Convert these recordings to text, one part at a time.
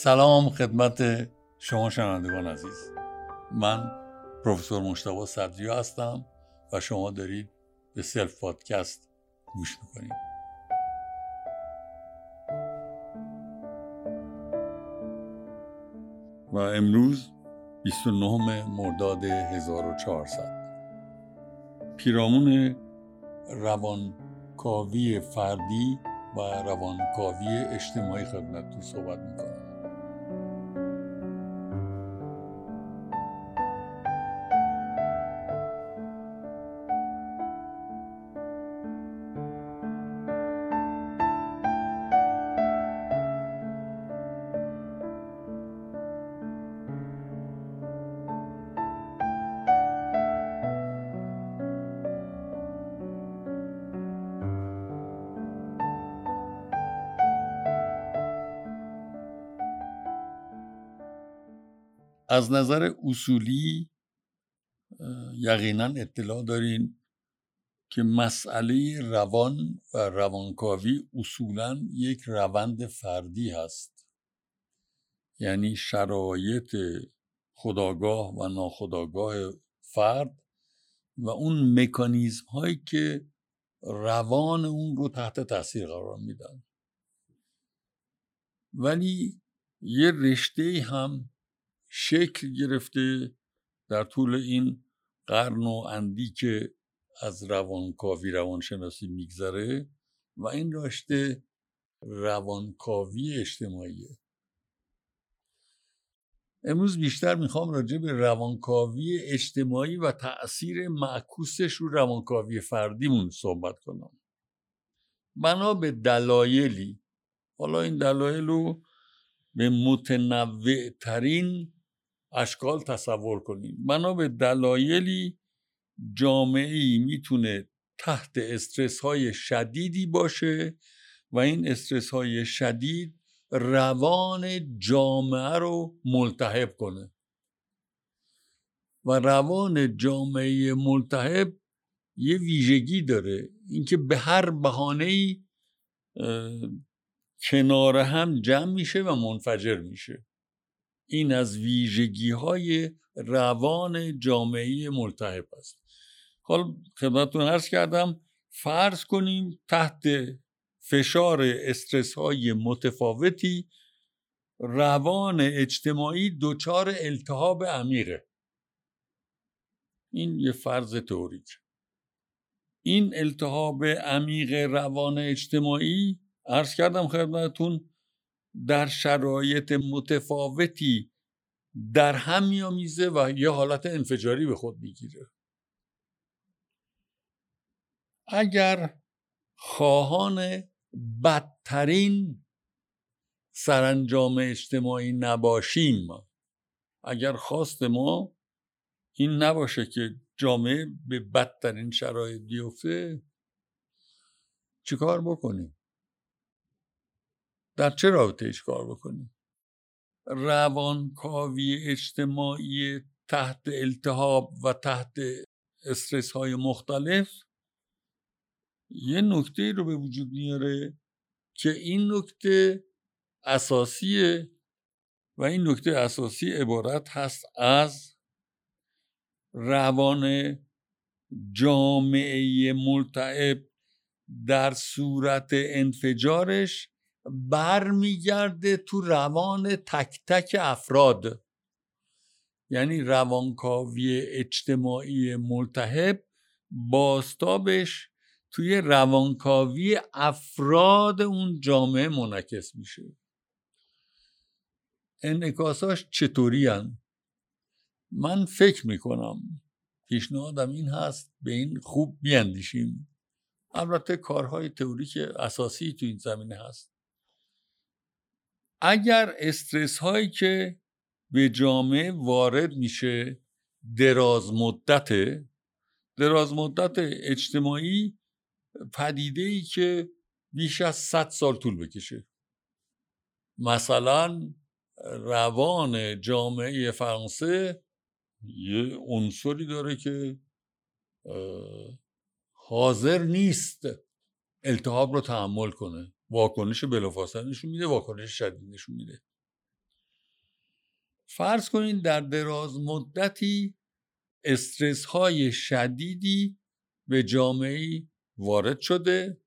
سلام خدمت شما شنوندگان عزیز. من پروفسور مشتبه صدری هستم و شما دارید به سلف پادکست گوش می‌کنید. و امروز 29 مرداد 1400 پیرامون روانکاوی فردی و روانکاوی اجتماعی خدمتتون صحبت می‌کنم. از نظر اصولی یقینا اطلاع دارین که مسئله روان و روانکاوی اصولا یک روند فردی هست. یعنی شرایط خداگاه و ناخداگاه فرد و اون مکانیزم هایی که روان اون رو تحت تاثیر قرار میدن. ولی یه رشته هم شکل گرفته در طول این قرن و اندی که از روانکاوی روانشناسی میگذره و این رشته روانکاوی اجتماعیه. امروز بیشتر می‌خوام راجع به روانکاوی اجتماعی و تأثیر معکوسش رو روانکاوی فردیمون صحبت کنم. بنا به دلایلی حالا این دلایل رو به متنوع ترین اشکال تصور کنیم. بنا به دلایلی جامعه ای می‌تونه تحت استرس های شدیدی باشه و این استرس های شدید روان جامعه رو ملتهب کنه. و روان جامعه ملتهب یه ویژگی داره اینکه به هر بهانه کنار هم جمع میشه و منفجر میشه. این از ویژگی های روان جامعه ملتحب است. حال خدمتتون عرض کردم فرض کنیم تحت فشار استرس های متفاوتی روان اجتماعی دچار التهاب عمیقه. این یه فرض تئوریک این التهاب عمیق روان اجتماعی عرض کردم خدمتتون در شرایط متفاوتی در هم میامیزه و یه حالت انفجاری به خود می‌گیره. اگر خواهان بدترین سرانجام اجتماعی نباشیم اگر خواست ما این نباشه که جامعه به بدترین شرایط بیفته چیکار بکنیم؟ در چه رابطه کار بکنیم؟ روانکاوی اجتماعی تحت التهاب و تحت استرس های مختلف یه نکته رو به وجود میاره که این نکته اساسیه و این نکته اساسی عبارت هست از روان جامعه ملتعب در صورت انفجارش برمیگرده تو روان تک تک افراد. یعنی روانکاوی اجتماعی ملتهب باستابش توی روانکاوی افراد اون جامعه منعکس میشه. انعکاساش چطوری هن؟ من فکر می‌کنم پیشنهادم این هست به این خوب بیاندیشیم. البته کارهای تئوریک اساسی تو این زمینه هست. اگر استرس هایی که به جامعه وارد میشه دراز مدت دراز مدت اجتماعی پدیده ای که بیش از 100 سال طول بکشه. مثلا روان جامعه فرانسه یه عنصری داره که حاضر نیست التهاب رو تحمل کنه. واکنش بلافاصله نشون میده واکنش شدید نشون میده. فرض کنید در دراز مدتی استرس های شدیدی به جامعه وارد شده.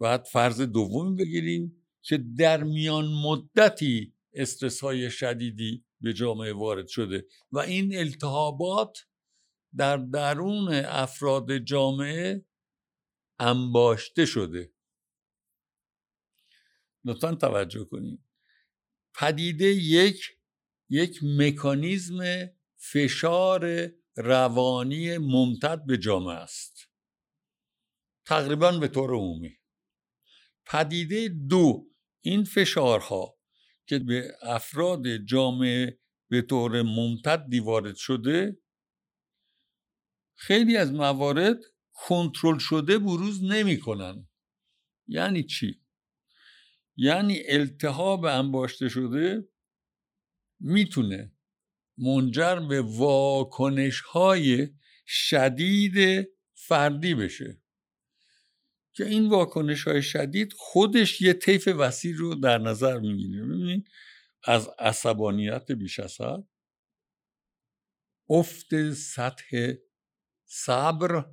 بعد فرض دومی بگیریم که در میان مدتی استرس های شدیدی به جامعه وارد شده و این التهابات در درون افراد جامعه انباشته شده. لطفا توجه کنید پدیده یک یک مکانیزم فشار روانی ممتد به جامعه است. تقریبا به طور عمومی. پدیده دو این فشارها که به افراد جامعه به طور ممتدی وارد شده خیلی از موارد کنترل شده بروز نمی‌کنن. یعنی چی؟ یعنی التهاب انباشته شده می‌تونه منجر به واکنش های شدید فردی بشه. که این واکنش های شدید خودش یه طیف وسیع رو در نظر می‌گیره. ببینید از عصبانیت بیش از حد افت سطح صبر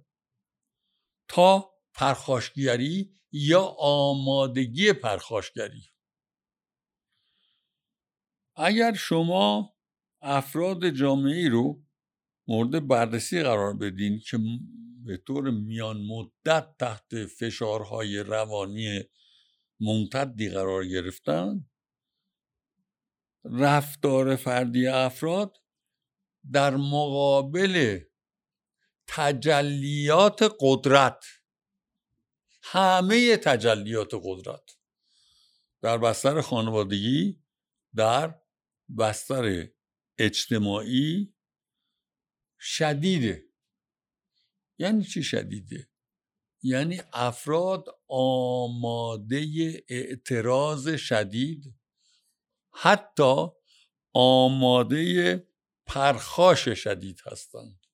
تا پرخاشگری یا آمادگی پرخاشگری. اگر شما افراد جامعه رو مورد بررسی قرار بدین که به طور میان مدت تحت فشارهای روانی ممتدی قرار گرفتن رفتار فردی افراد در مقابل تجلیات قدرت همه تجلیات قدرت. در بستر خانوادگی در بستر اجتماعی شدیده. یعنی چی شدیده؟ یعنی افراد آماده اعتراض شدید حتی آماده پرخاش شدید هستند.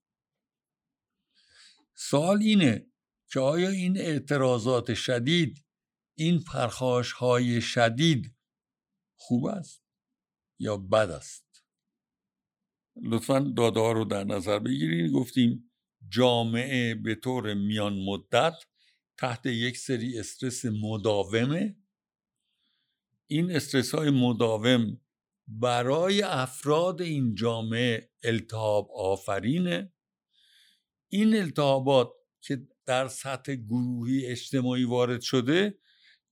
سوال اینه که آیا این اعتراضات شدید این پرخاش های شدید خوب است یا بد است؟ لطفا داده رو در نظر بگیرید گفتیم جامعه به طور میان مدت تحت یک سری استرس مداومه. این استرس های مداوم برای افراد این جامعه التهاب آفرینه. این التهابات که در سطح گروهی اجتماعی وارد شده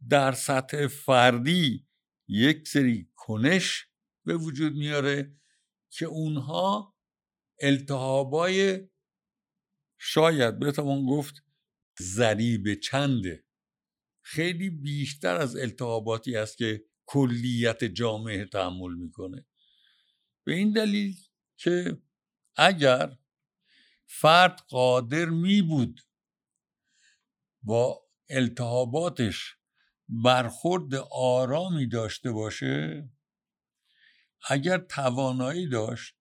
در سطح فردی یک سری کنش به وجود میاره که اونها التهابای شاید بتوان گفت ضریب چنده. خیلی بیشتر از التهاباتی است که کلیت جامعه تحمل می‌کنه. به این دلیل که اگر فرد قادر می بود با التهاباتش برخورد آرامی داشته باشه؟ اگر توانایی داشت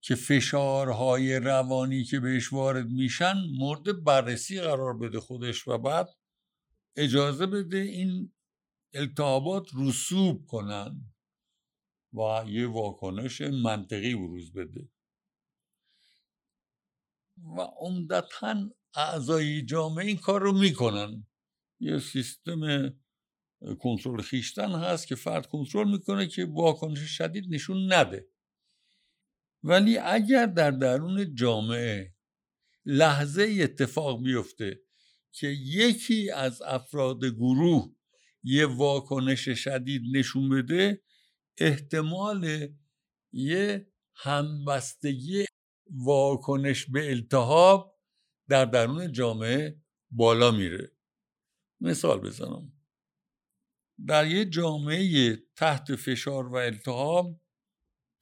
که فشارهای روانی که بهش وارد میشن مورد بررسی قرار بده خودش و بعد اجازه بده این التهابات رسوب کنن و یه واکنش منطقی بروز بده. و عمدتا اعضای جامعه این کار رو می‌کنن. یه سیستم کنترل خیشتن هست که فرد کنترل می‌کنه که واکنش شدید نشون نده. ولی اگر در درون جامعه لحظه اتفاق بیفته که یکی از افراد گروه یه واکنش شدید نشون بده احتمال یه همبستگی واکنش به التهاب در درون جامعه بالا میره. مثال بزنم. در یه جامعه تحت فشار و التهاب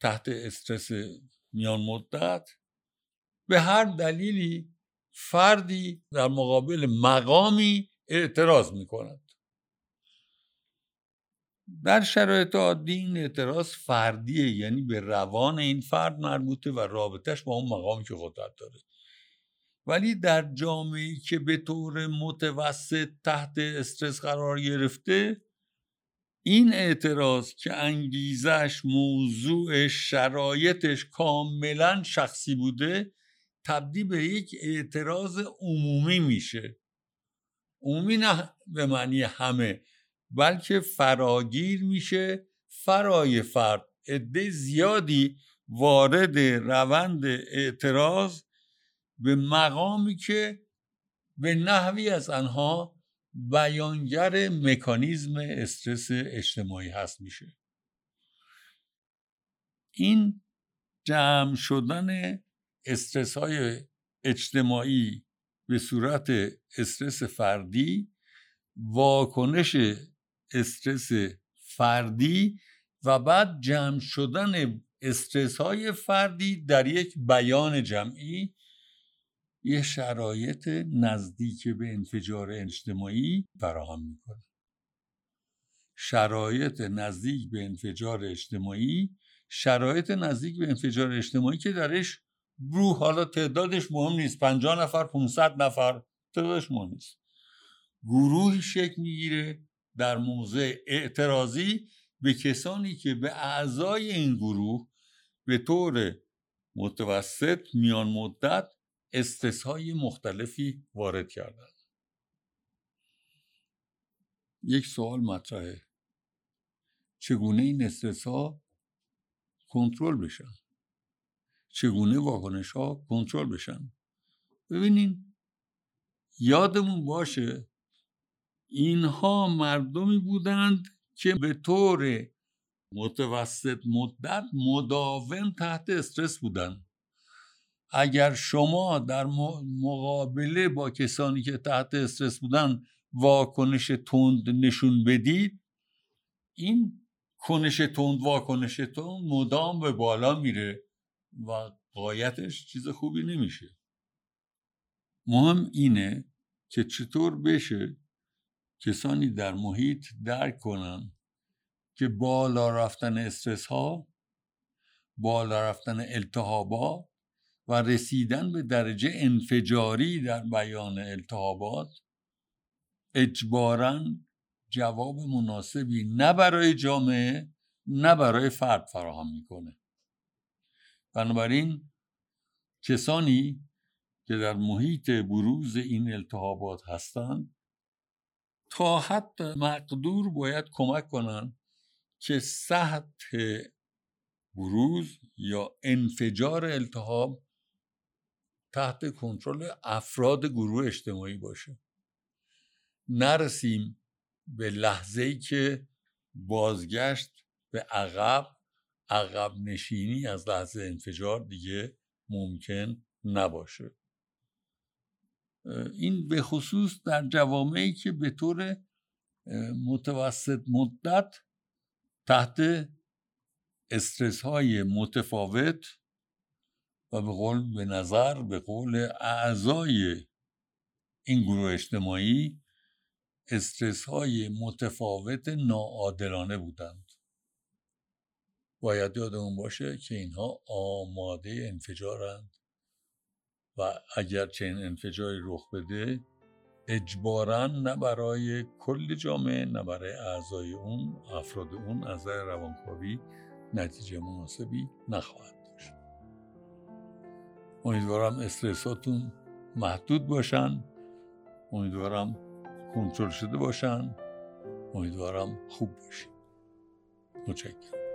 تحت استرس میان مدت به هر دلیلی فردی در مقابل مقامی اعتراض می کند در شرایط عادی این اعتراض فردیه یعنی به روان این فرد مربوطه و رابطش با اون مقامی که قدرت داره. ولی در جامعه که به طور متوسط تحت استرس قرار گرفته این اعتراض که انگیزش موضوع شرایطش کاملا شخصی بوده تبدیل به یک اعتراض عمومی میشه. عمومی نه به معنی همه بلکه فراگیر میشه فرای فرد. عده زیادی وارد روند اعتراض به مقامی که به نحوی از آنها بیانگر مکانیزم استرس اجتماعی هست میشه. این جمع شدن استرس های اجتماعی به صورت استرس فردی واکنش استرس فردی و بعد جمع شدن استرس های فردی در یک بیان جمعی یه شرایط نزدیک به انفجار اجتماعی فراهم می‌کنه. شرایط نزدیک به انفجار اجتماعی شرایط نزدیک به انفجار اجتماعی که درش گروه حالا تعدادش مهم نیست پنجاه نفر 500 نفر تعدادش مهم نیست. گروهی شکل می‌گیره در موضع اعتراضی به کسانی که به اعضای این گروه به طور متوسط میان مدت استرس های مختلفی وارد کردن. یک سوال مطرحه. چگونه این استرس ها کنترل بشن؟ چگونه واکنش ها کنترل بشن؟ ببینین یادمون باشه اینها مردمی بودند که به طور متوسط مدت مداوم تحت استرس بودند. اگر شما در مقابله با کسانی که تحت استرس بودن واکنش تند نشون بدید این کنش تند واکنش تند مدام به بالا میره و قایتش چیز خوبی نمیشه. مهم اینه که چطور بشه کسانی در محیط درک کنن که بالا رفتن استرس ها بالا رفتن التهابات و رسیدن به درجه انفجاری در بیان التهابات اجبارا جواب مناسبی نه برای جامعه نه برای فرد فراهم می‌کنه. بنابراین کسانی که در محیط بروز این التهابات هستند تا حد مقدور باید کمک کنند که سطح بروز یا انفجار التهاب تحت کنترل افراد گروه اجتماعی باشه. نرسیم به لحظه ای که بازگشت به عقب عقب نشینی از لحظه انفجار دیگه ممکن نباشه. این به خصوص در جوامعی که به طور متوسط مدت تحت استرس های متفاوت و به قول به نظر به قول اعضای این گروه اجتماعی استرس های متفاوت ناعادلانه بودند. باید یادمون باشه که اینها آماده انفجارند و اگر چنین انفجاری رخ بده اجبارا نه برای کل جامعه نه برای اعضای اون افراد اون از روانکاوی نتیجه مناسبی نخواهد امیدوارم استرساتون محدود باشن. امیدوارم کنترل شده باشن. امیدوارم خوب باشید متشکرم.